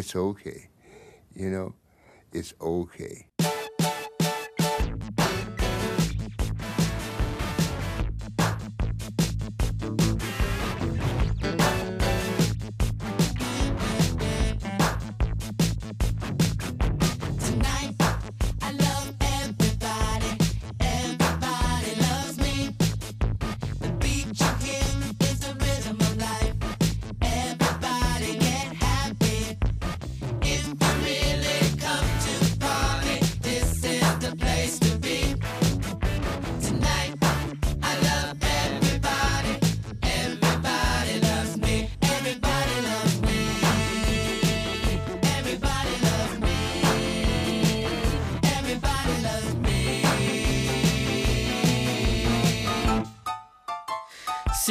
it's okay. You know, it's okay.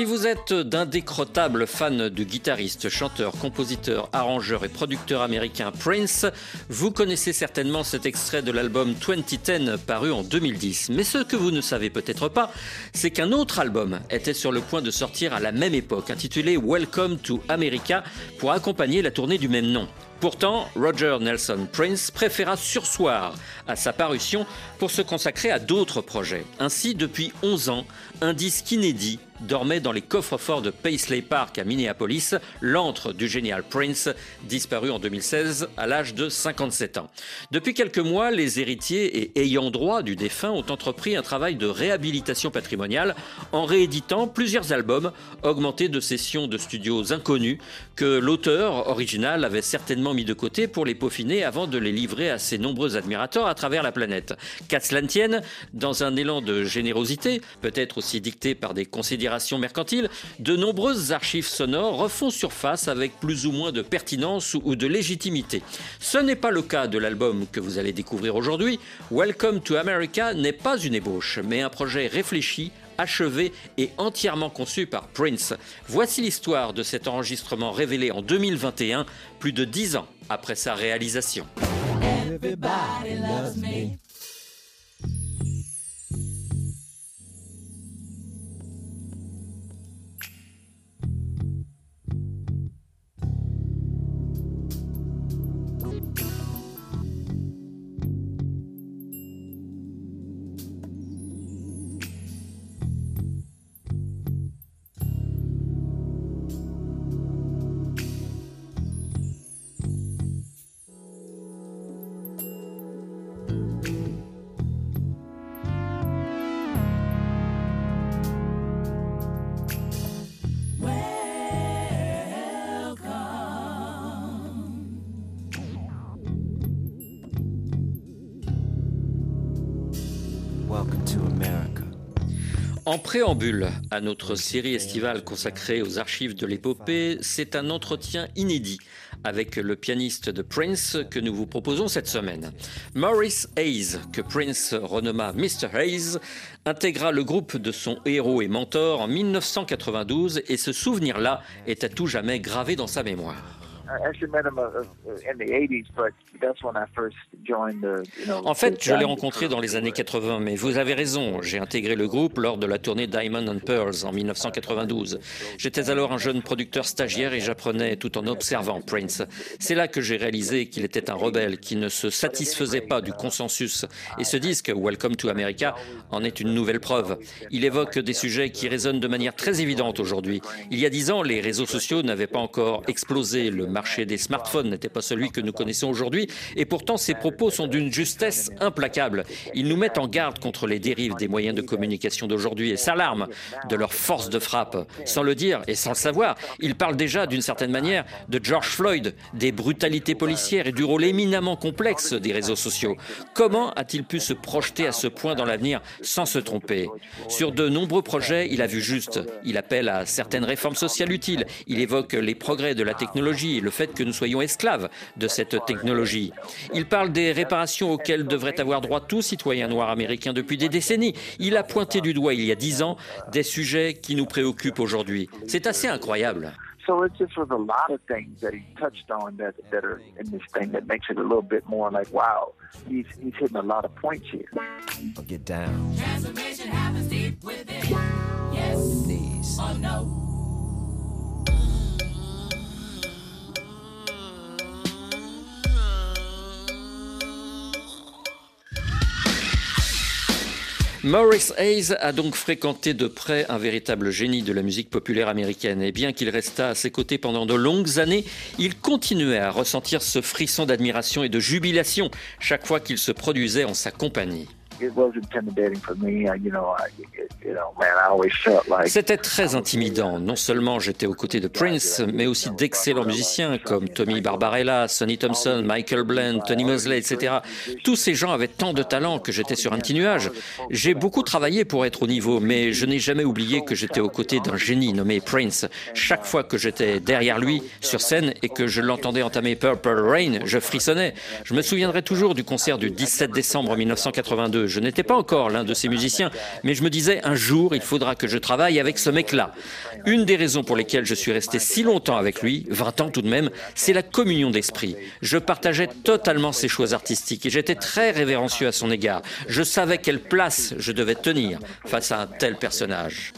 Vous êtes d'indécrottables fans du guitariste, chanteur, compositeur, arrangeur et producteur américain Prince, vous connaissez certainement cet extrait de l'album 2010 paru en 2010. Mais ce que vous ne savez peut-être pas, c'est qu'un autre album était sur le point de sortir à la même époque, intitulé Welcome to America, pour accompagner la tournée du même nom. Pourtant, Roger Nelson Prince préféra sursoir à sa parution pour se consacrer à d'autres projets. Ainsi, depuis 11 ans, un disque inédit dormait dans les coffres-forts de Paisley Park à Minneapolis, l'antre du génial Prince, disparu en 2016 à l'âge de 57 ans. Depuis quelques mois, les héritiers et ayants droit du défunt ont entrepris un travail de réhabilitation patrimoniale en rééditant plusieurs albums augmentés de sessions de studios inconnus que l'auteur original avait certainement mis de côté pour les peaufiner avant de les livrer à ses nombreux admirateurs à travers la planète. Qu'à cela dans un élan de générosité, peut-être aussi dicté par des considérations mercantiles, de nombreuses archives sonores refont surface avec plus ou moins de pertinence ou de légitimité. Ce n'est pas le cas de l'album que vous allez découvrir aujourd'hui. Welcome to America n'est pas une ébauche, mais un projet réfléchi achevé et entièrement conçu par Prince. Voici l'histoire de cet enregistrement révélé en 2021, plus de dix ans après sa réalisation. Welcome to America. En préambule à notre série estivale consacrée aux archives de l'épopée, c'est un entretien inédit avec le pianiste de Prince que nous vous proposons cette semaine. Maurice Hayes, que Prince renomma Mr. Hayes, intégra le groupe de son héros et mentor en 1992 et ce souvenir-là est à tout jamais gravé dans sa mémoire. En fait, je l'ai rencontré dans les années 80, mais vous avez raison, j'ai intégré le groupe lors de la tournée Diamond and Pearls en 1992. J'étais alors un jeune producteur stagiaire et j'apprenais tout en observant Prince. C'est là que j'ai réalisé qu'il était un rebelle, qui ne se satisfaisait pas du consensus. Et ce disque, Welcome to America, en est une nouvelle preuve. Il évoque des sujets qui résonnent de manière très évidente aujourd'hui. Il y a dix ans, les réseaux sociaux n'avaient pas encore explosé, le marché des smartphones n'était pas celui que nous connaissons aujourd'hui, et pourtant ces propos sont d'une justesse implacable. Ils nous mettent en garde contre les dérives des moyens de communication d'aujourd'hui et s'alarment de leur force de frappe. Sans le dire et sans le savoir, ils parlent déjà d'une certaine manière de George Floyd, des brutalités policières et du rôle éminemment complexe des réseaux sociaux. Comment a-t-il pu se projeter à ce point dans l'avenir sans se tromper? Sur de nombreux projets, il a vu juste. Il appelle à certaines réformes sociales utiles. Il évoque les progrès de la technologie le le fait que nous soyons esclaves de cette technologie. Il parle des réparations auxquelles devrait avoir droit tout citoyen noir américain depuis des décennies. Il a pointé du doigt il y a dix ans des sujets qui nous préoccupent aujourd'hui. C'est assez incroyable. So it just was a lot of things that he touched on that that are in this thing that makes it a little bit more like, wow, he's he's hitting a lot of points here. Get down. Knees. Maurice Hayes a donc fréquenté de près un véritable génie de la musique populaire américaine. Et bien qu'il restât à ses côtés pendant de longues années, il continuait à ressentir ce frisson d'admiration et de jubilation chaque fois qu'il se produisait en sa compagnie. It was intimidating for me. I, you know, I, it, you know, man, I always felt like C'était très intimidant. Non seulement j'étais aux côtés de Prince, mais aussi d'excellents musiciens comme Tommy Barbarella, Sonny Thompson, Michael Bland, Tony Mosley, etc. Tous ces gens avaient tant de talent que j'étais sur un petit nuage. J'ai beaucoup travaillé pour être au niveau, mais je n'ai jamais oublié que j'étais aux côtés d'un génie nommé Prince. Chaque fois que j'étais derrière lui, sur scène, et que je l'entendais entamer Purple Rain, je frissonnais. Je me souviendrai toujours du concert du 17 décembre 1982. Je n'étais pas encore l'un de ces musiciens, mais je me disais un jour, il faudra que je travaille avec ce mec-là. Une des raisons pour lesquelles je suis resté si longtemps avec lui, 20 ans tout de même, c'est la communion d'esprit. Je partageais totalement ses choix artistiques et j'étais très révérencieux à son égard. Je savais quelle place je devais tenir face à un tel personnage.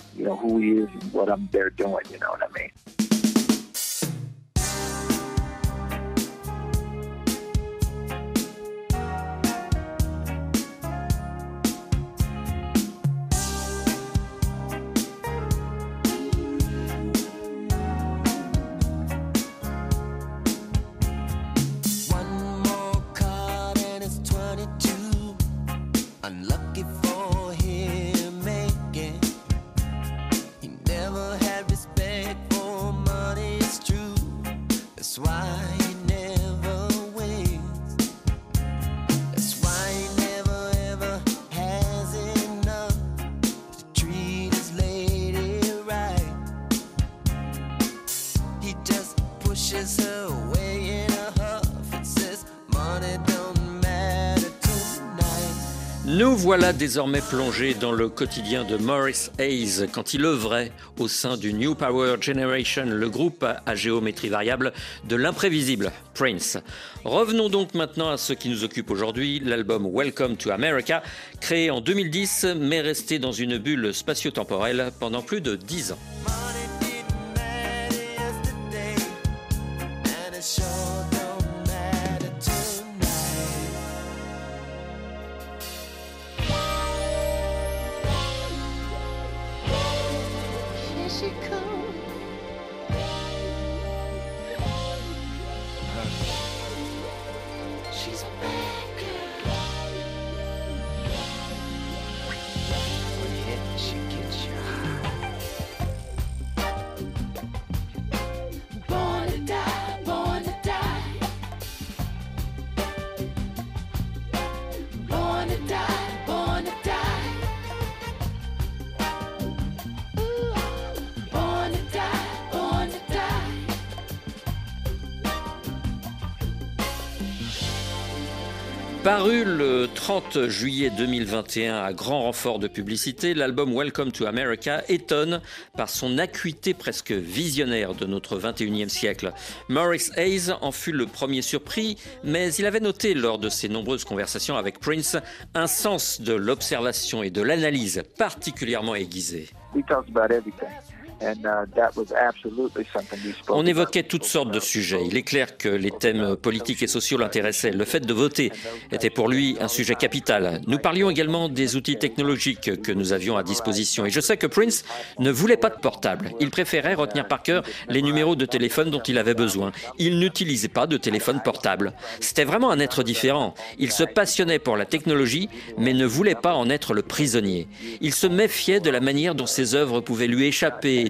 Why voilà désormais plongés dans le quotidien de Maurice Hayes quand il œuvrait au sein du New Power Generation, le groupe à géométrie variable de l'imprévisible Prince. Revenons donc maintenant à ce qui nous occupe aujourd'hui, l'album Welcome to America, créé en 2010 mais resté dans une bulle spatio-temporelle pendant plus de 10 ans. She comes. Paru le 30 juillet 2021 à grand renfort de publicité, l'album Welcome to America étonne par son acuité presque visionnaire de notre 21e siècle. Maurice Hayes en fut le premier surpris, mais il avait noté lors de ses nombreuses conversations avec Prince un sens de l'observation et de l'analyse particulièrement aiguisé. And uh, that was absolutely something we spoke. On évoquait toutes sortes de sujets. Il est clair que les thèmes politiques et sociaux l'intéressaient. Le fait de voter était pour lui un sujet capital. Nous parlions également des outils technologiques que nous avions à disposition. Et je sais que Prince ne voulait pas de portable. Il préférait retenir par cœur les numéros de téléphone dont il avait besoin. Il n'utilisait pas de téléphone portable. C'était vraiment un être différent. Il se passionnait pour la technologie, mais ne voulait pas en être le prisonnier. Il se méfiait de la manière dont ses œuvres pouvaient lui échapper,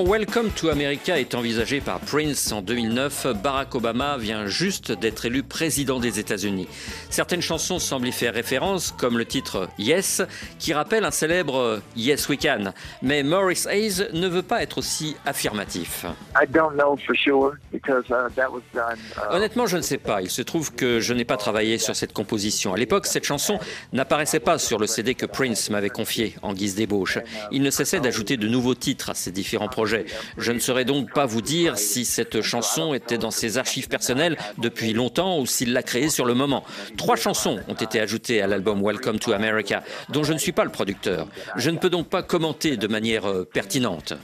Quand Welcome to America est envisagé par Prince en 2009, Barack Obama vient juste d'être élu président des États-Unis. Certaines chansons semblent y faire référence, comme le titre Yes, qui rappelle un célèbre Yes We Can. Mais Maurice Hayes ne veut pas être aussi affirmatif. Honnêtement, je ne sais pas. Il se trouve que je n'ai pas travaillé sur cette composition. À l'époque, cette chanson n'apparaissait pas sur le CD que Prince m'avait confié en guise d'ébauche. Il ne cessait d'ajouter de nouveaux titres à ses différents projets. Je ne saurais donc pas vous dire si cette chanson était dans ses archives personnelles depuis longtemps ou s'il l'a créée sur le moment. Trois chansons ont été ajoutées à l'album Welcome to America, dont je ne suis pas le producteur. Je ne peux donc pas commenter de manière pertinente.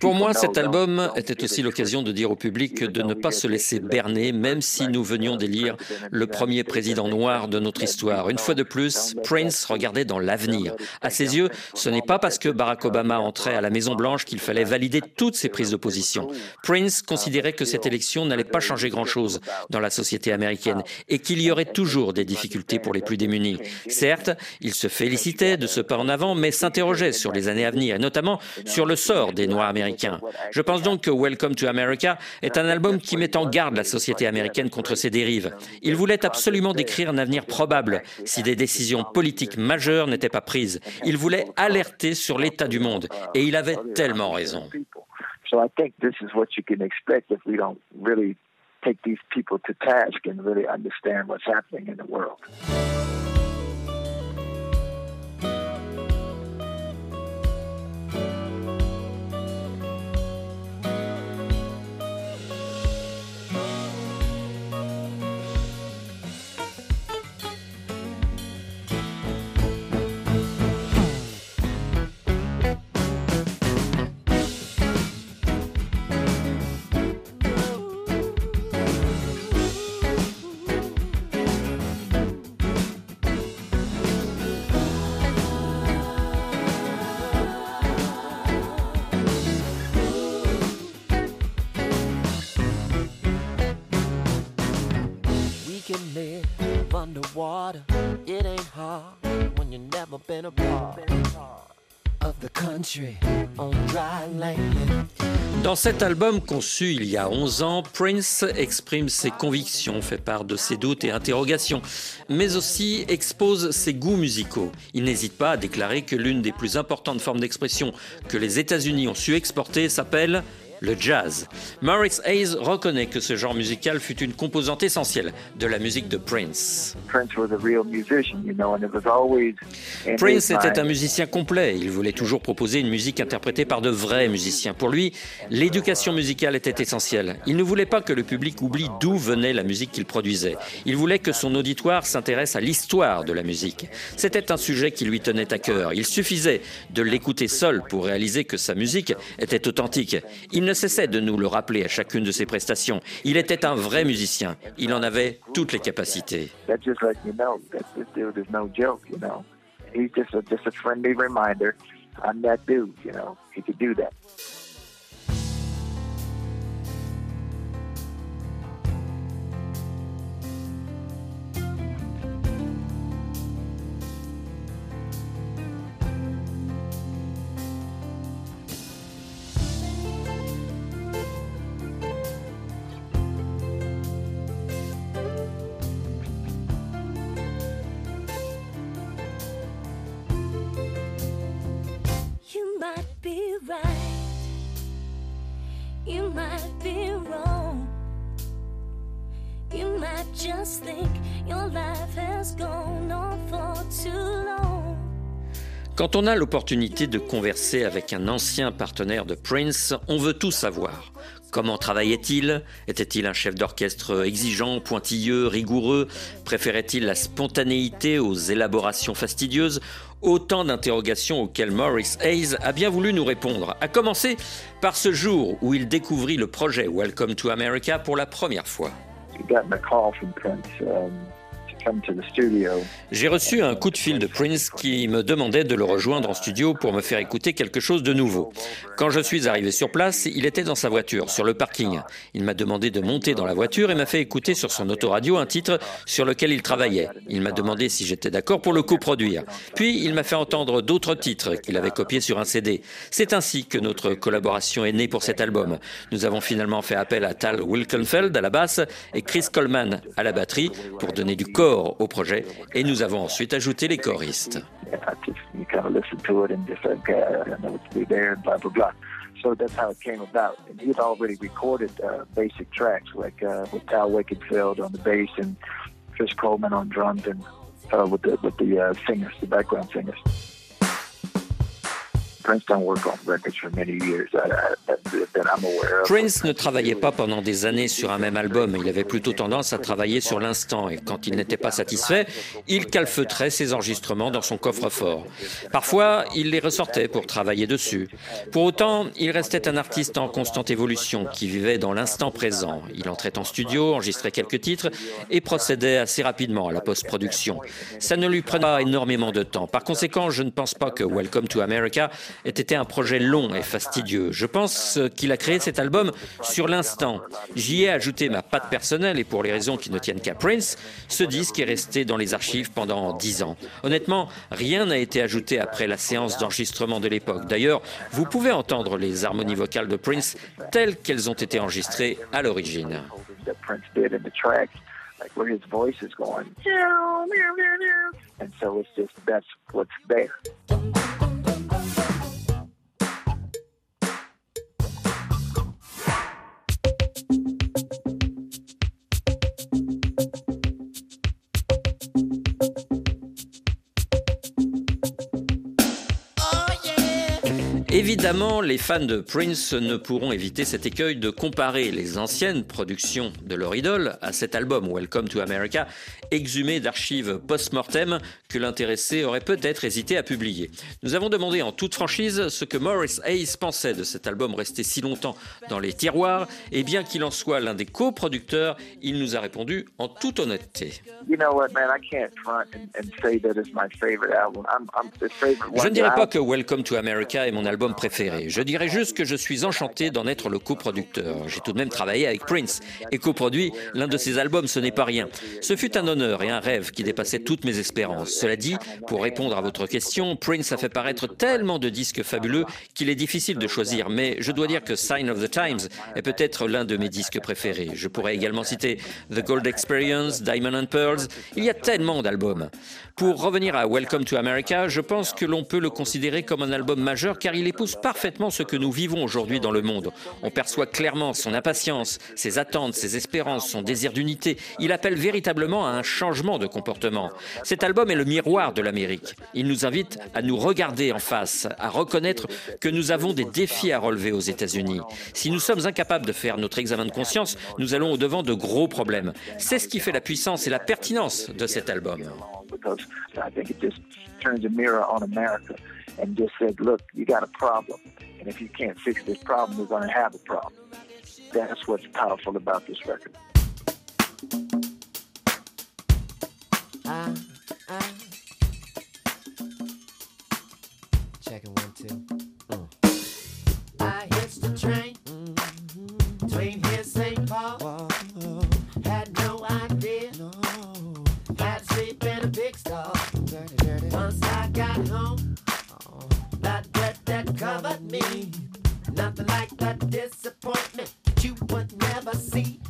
Pour moi, cet album était aussi it l'occasion de dire au public de ne pas se laisser berner, même si nous venions d'élire le premier président noir de notre histoire. Une fois de plus, Prince regardait dans l'avenir. À ses yeux, ce n'est pas parce que Barack Obama entrait à la Maison-Blanche qu'il fallait valider toutes ses prises de position. Prince considérait que cette élection n'allait pas changer grand-chose dans la société américaine et qu'il y aurait toujours des difficultés pour les plus démunis. Certes, il se félicitait de ce pas en avant, mais s'interrogeait sur les années à venir, et notamment sur le sort des Noirs américains. Je pense donc que Welcome to America est un album qui met en garde la société américaine contre ses dérives. Il voulait absolument décrire un avenir probable si des décisions politiques majeures n'étaient pas prises. Il voulait alerter sur l'état du monde, et il avait tellement raison. Dans cet album conçu il y a 11 ans, Prince exprime ses convictions, fait part de ses doutes et interrogations, mais aussi expose ses goûts musicaux. Il n'hésite pas à déclarer que l'une des plus importantes formes d'expression que les États-Unis ont su exporter s'appelle le jazz. Maurice Hayes reconnaît que ce genre musical fut une composante essentielle de la musique de Prince. Prince était un musicien complet. Il voulait toujours proposer une musique interprétée par de vrais musiciens. Pour lui, l'éducation musicale était essentielle. Il ne voulait pas que le public oublie d'où venait la musique qu'il produisait. Il voulait que son auditoire s'intéresse à l'histoire de la musique. C'était un sujet qui lui tenait à cœur. Il suffisait de l'écouter seul pour réaliser que sa musique était authentique. Il ne cessait de nous le rappeler à chacune de ses prestations. Il était un vrai musicien. Il en avait toutes les capacités. Quand on a l'opportunité de converser avec un ancien partenaire de Prince, on veut tout savoir. Comment travaillait-il? Était-il un chef d'orchestre exigeant, pointilleux, rigoureux? Préférait-il la spontanéité aux élaborations fastidieuses? Autant d'interrogations auxquelles Maurice Hayes a bien voulu nous répondre, à commencer par ce jour où il découvrit le projet Welcome to America pour la première fois. J'ai reçu un coup de fil de Prince qui me demandait de le rejoindre en studio pour me faire écouter quelque chose de nouveau. Quand je suis arrivé sur place, il était dans sa voiture, sur le parking. Il m'a demandé de monter dans la voiture et m'a fait écouter sur son autoradio un titre sur lequel il travaillait. Il m'a demandé si j'étais d'accord pour le coproduire. Puis il m'a fait entendre d'autres titres qu'il avait copiés sur un CD. C'est ainsi que notre collaboration est née pour cet album. Nous avons finalement fait appel à Tal Wilkenfeld à la basse et Chris Coleman à la batterie pour donner du corps au projet et nous avons ensuite ajouté les choristes. So that's how it came about. And he had already recorded uh, basic tracks, like uh, with Tal Wakenfield on the bass and Chris Coleman on drums, and uh, with the with the uh, singers, the background singers. Prince ne travaillait pas pendant des années sur un même album. Il avait plutôt tendance à travailler sur l'instant et quand il n'était pas satisfait, il calfeutrait ses enregistrements dans son coffre-fort. Parfois, il les ressortait pour travailler dessus. Pour autant, il restait un artiste en constante évolution qui vivait dans l'instant présent. Il entrait en studio, enregistrait quelques titres et procédait assez rapidement à la post-production. Ça ne lui prenait pas énormément de temps. Par conséquent, je ne pense pas que Welcome to America était un projet long et fastidieux. Je pense qu'il a créé cet album sur l'instant. J'y ai ajouté ma patte personnelle et pour les raisons qui ne tiennent qu'à Prince, ce disque est resté dans les archives pendant dix ans. Honnêtement, rien n'a été ajouté après la séance d'enregistrement de l'époque. D'ailleurs, vous pouvez entendre les harmonies vocales de Prince telles qu'elles ont été enregistrées à l'origine. Évidemment, les fans de Prince ne pourront éviter cet écueil de comparer les anciennes productions de leur idole à cet album Welcome to America, exhumé d'archives post-mortem que l'intéressé aurait peut-être hésité à publier. Nous avons demandé en toute franchise ce que Morris Hayes pensait de cet album resté si longtemps dans les tiroirs, et bien qu'il en soit l'un des coproducteurs, il nous a répondu en toute honnêteté. Je ne dirais pas que Welcome to America est mon album préféré. Je dirais juste que je suis enchanté d'en être le coproducteur. J'ai tout de même travaillé avec Prince et coproduit l'un de ses albums, ce n'est pas rien. Ce fut un honneur et un rêve qui dépassait toutes mes espérances. Cela dit, pour répondre à votre question, Prince a fait paraître tellement de disques fabuleux qu'il est difficile de choisir, mais je dois dire que Sign of the Times est peut-être l'un de mes disques préférés. Je pourrais également citer The Gold Experience, Diamond and Pearls. Il y a tellement d'albums. Pour revenir à Welcome to America, je pense que l'on peut le considérer comme un album majeur car il épouse parfaitement ce que nous vivons aujourd'hui dans le monde. On perçoit clairement son impatience, ses attentes, ses espérances, son désir d'unité. Il appelle véritablement à un changement de comportement. Cet album est le miroir de l'Amérique. Il nous invite à nous regarder en face, à reconnaître que nous avons des défis à relever aux États-Unis. Si nous sommes incapables de faire notre examen de conscience, nous allons au-devant de gros problèmes. C'est ce qui fait la puissance et la pertinence de cet album. Because I think it just turns a mirror on America and just said, look, you got a problem. And if you can't fix this problem, we're going to have a problem. That's what's powerful about this record. I, I, checking one, two. Mm. I hitched the train Nothing like that disappointment that you would never see.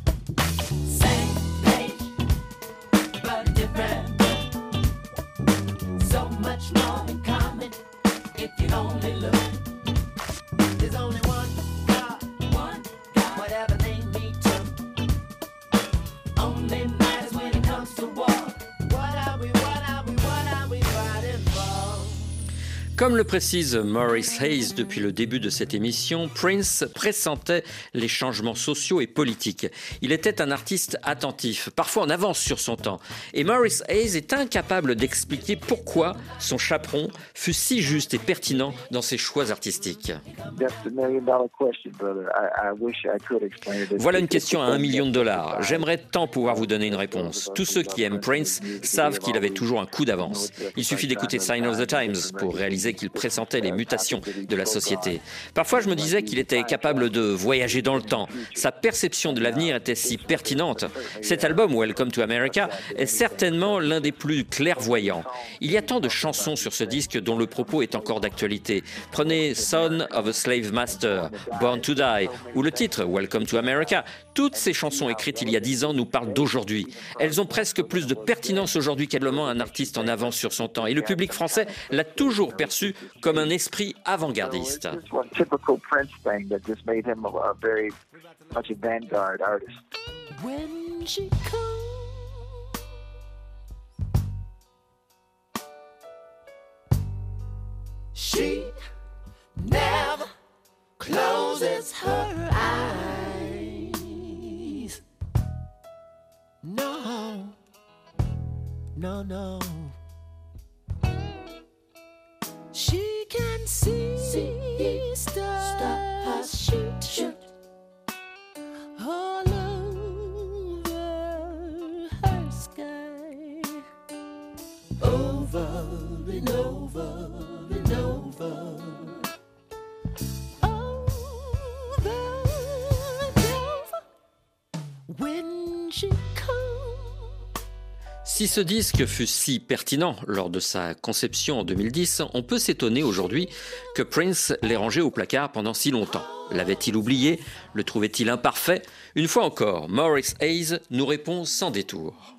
Comme le précise Maurice Hayes depuis le début de cette émission, Prince pressentait les changements sociaux et politiques. Il était un artiste attentif, parfois en avance sur son temps. Et Maurice Hayes est incapable d'expliquer pourquoi son chaperon fut si juste et pertinent dans ses choix artistiques. Voilà une question à un million de dollars. J'aimerais tant pouvoir vous donner une réponse. Tous ceux qui aiment Prince savent qu'il avait toujours un coup d'avance. Il suffit d'écouter Sign of the Times pour réaliser qu'il pressentait les mutations de la société. Parfois, je me disais qu'il était capable de voyager dans le temps. Sa perception de l'avenir était si pertinente. Cet album, Welcome to America, est certainement l'un des plus clairvoyants. Il y a tant de chansons sur ce disque dont le propos est encore d'actualité. Prenez Son of a Slave Master, Born to Die, ou le titre Welcome to America. Toutes ces chansons écrites il y a dix ans nous parlent d'aujourd'hui. Elles ont presque plus de pertinence aujourd'hui qu'elle-même un artiste en avance sur son temps. Et le public français l'a toujours perçu comme un esprit avant-gardiste. When she comes, she never closes her eyes. No, no, no. See, Si ce disque fut si pertinent lors de sa conception en 2010, on peut s'étonner aujourd'hui que Prince l'ait rangé au placard pendant si longtemps. L'avait-il oublié? Le trouvait-il imparfait? Une fois encore, Maurice Hayes nous répond sans détour.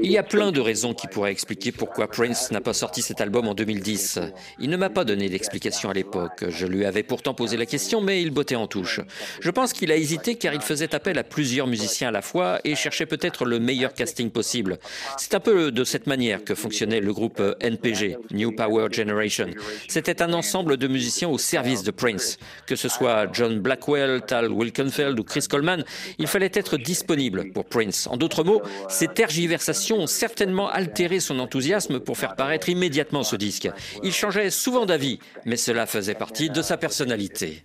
Il y a plein de raisons qui pourraient expliquer pourquoi Prince n'a pas sorti cet album en 2010. Il ne m'a pas donné d'explication à l'époque. Je lui avais pourtant posé la question, mais il bottait en touche. Je pense qu'il a hésité car il faisait appel à plusieurs musiciens à la fois et cherchait peut-être le meilleur casting possible. C'est un peu de cette manière que fonctionnait le groupe NPG, New Power Generation. C'était un ensemble de musiciens au service de Prince. Que ce soit John Blackwell, Tal Wilkenfeld ou Chris Coleman, il fallait être disponible pour Prince. En d'autres mots, ces tergiversations ont certainement altéré son enthousiasme pour faire paraître immédiatement ce disque. Il changeait souvent d'avis, mais cela faisait partie de sa personnalité.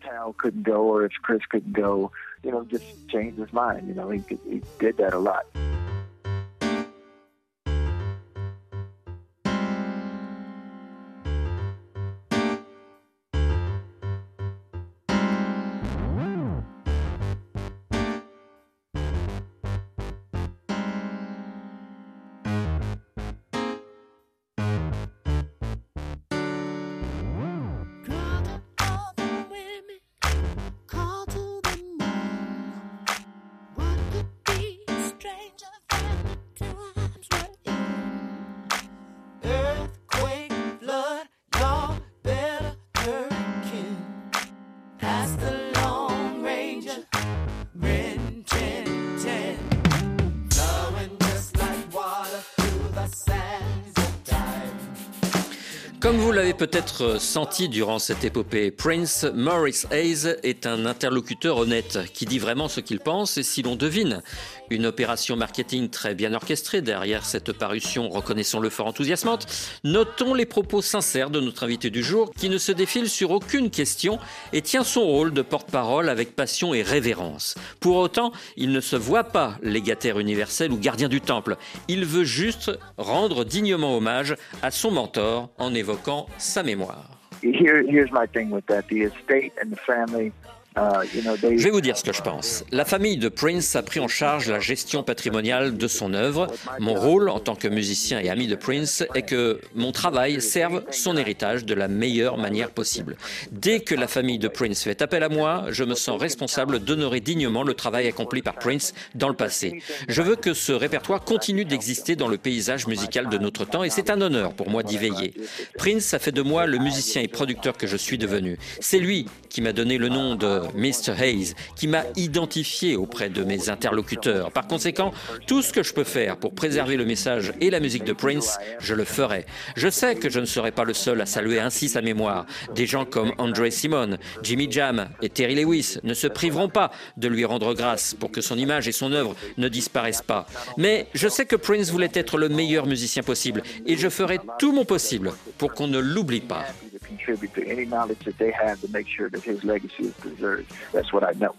Peut-être senti durant cette épopée, Prince Maurice Hayes est un interlocuteur honnête qui dit vraiment ce qu'il pense et si l'on devine une opération marketing très bien orchestrée derrière cette parution, reconnaissons-le fort enthousiasmante, notons les propos sincères de notre invité du jour qui ne se défile sur aucune question et tient son rôle de porte-parole avec passion et révérence. Pour autant, il ne se voit pas légataire universel ou gardien du temple. Il veut juste rendre dignement hommage à son mentor en évoquant sa mémoire. Here, here's my thing with that: the estate and the family. Je vais vous dire ce que je pense. La famille de Prince a pris en charge la gestion patrimoniale de son œuvre. Mon rôle en tant que musicien et ami de Prince est que mon travail serve son héritage de la meilleure manière possible. Dès que la famille de Prince fait appel à moi, je me sens responsable d'honorer dignement le travail accompli par Prince dans le passé. Je veux que ce répertoire continue d'exister dans le paysage musical de notre temps et c'est un honneur pour moi d'y veiller. Prince a fait de moi le musicien et producteur que je suis devenu. C'est lui qui m'a donné le nom de Mr. Hayes, qui m'a identifié auprès de mes interlocuteurs. Par conséquent, tout ce que je peux faire pour préserver le message et la musique de Prince, je le ferai. Je sais que je ne serai pas le seul à saluer ainsi sa mémoire. Des gens comme André Simon, Jimmy Jam et Terry Lewis ne se priveront pas de lui rendre grâce pour que son image et son œuvre ne disparaissent pas. Mais je sais que Prince voulait être le meilleur musicien possible et je ferai tout mon possible pour qu'on ne l'oublie pas. Contribute to any knowledge that they have to make sure that his legacy is preserved. That's what I know.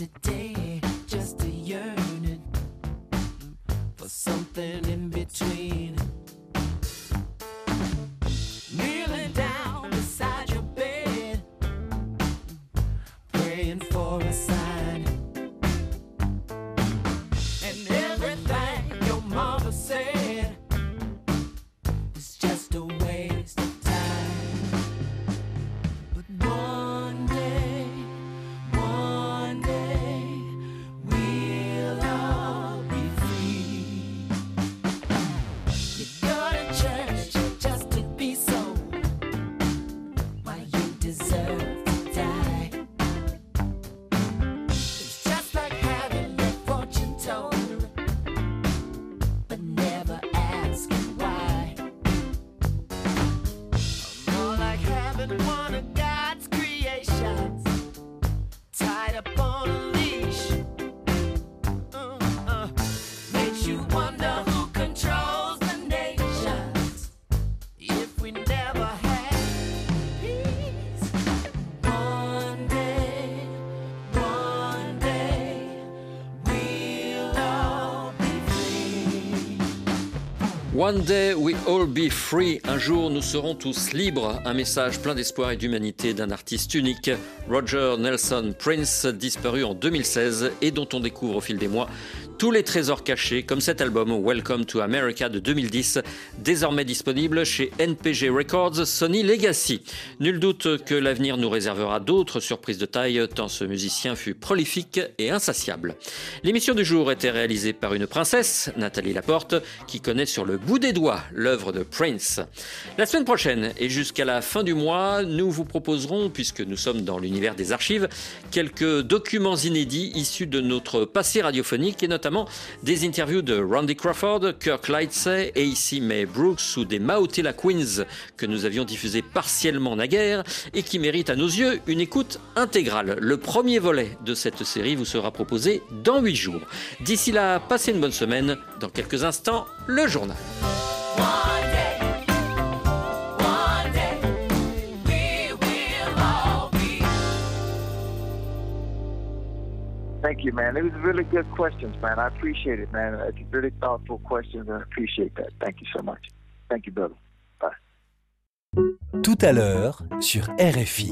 After day, One day we all be free. Un jour nous serons tous libres. Un message plein d'espoir et d'humanité d'un artiste unique, Roger Nelson Prince, disparu en 2016 et dont on découvre au fil des mois tous les trésors cachés, comme cet album Welcome to America de 2010, désormais disponible chez NPG Records Sony Legacy. Nul doute que l'avenir nous réservera d'autres surprises de taille, tant ce musicien fut prolifique et insatiable. L'émission du jour était réalisée par une princesse, Nathalie Laporte, qui connaît sur le bout des doigts l'œuvre de Prince. La semaine prochaine et jusqu'à la fin du mois, nous vous proposerons, puisque nous sommes dans l'univers des archives, quelques documents inédits issus de notre passé radiophonique et notamment des interviews de Randy Crawford, Kirk Lightsey et ici May Brooks ou des Maotella Queens que nous avions diffusés partiellement naguère et qui méritent à nos yeux une écoute intégrale. Le premier volet de cette série vous sera proposé dans 8 jours. D'ici là, passez une bonne semaine. Dans quelques instants, le journal. Thank you, man. It was really good questions, man. I appreciate it, man. It's really thoughtful questions, and I appreciate that. Thank you so much. Thank you, brother. Bye. Tout à l'heure sur RFI.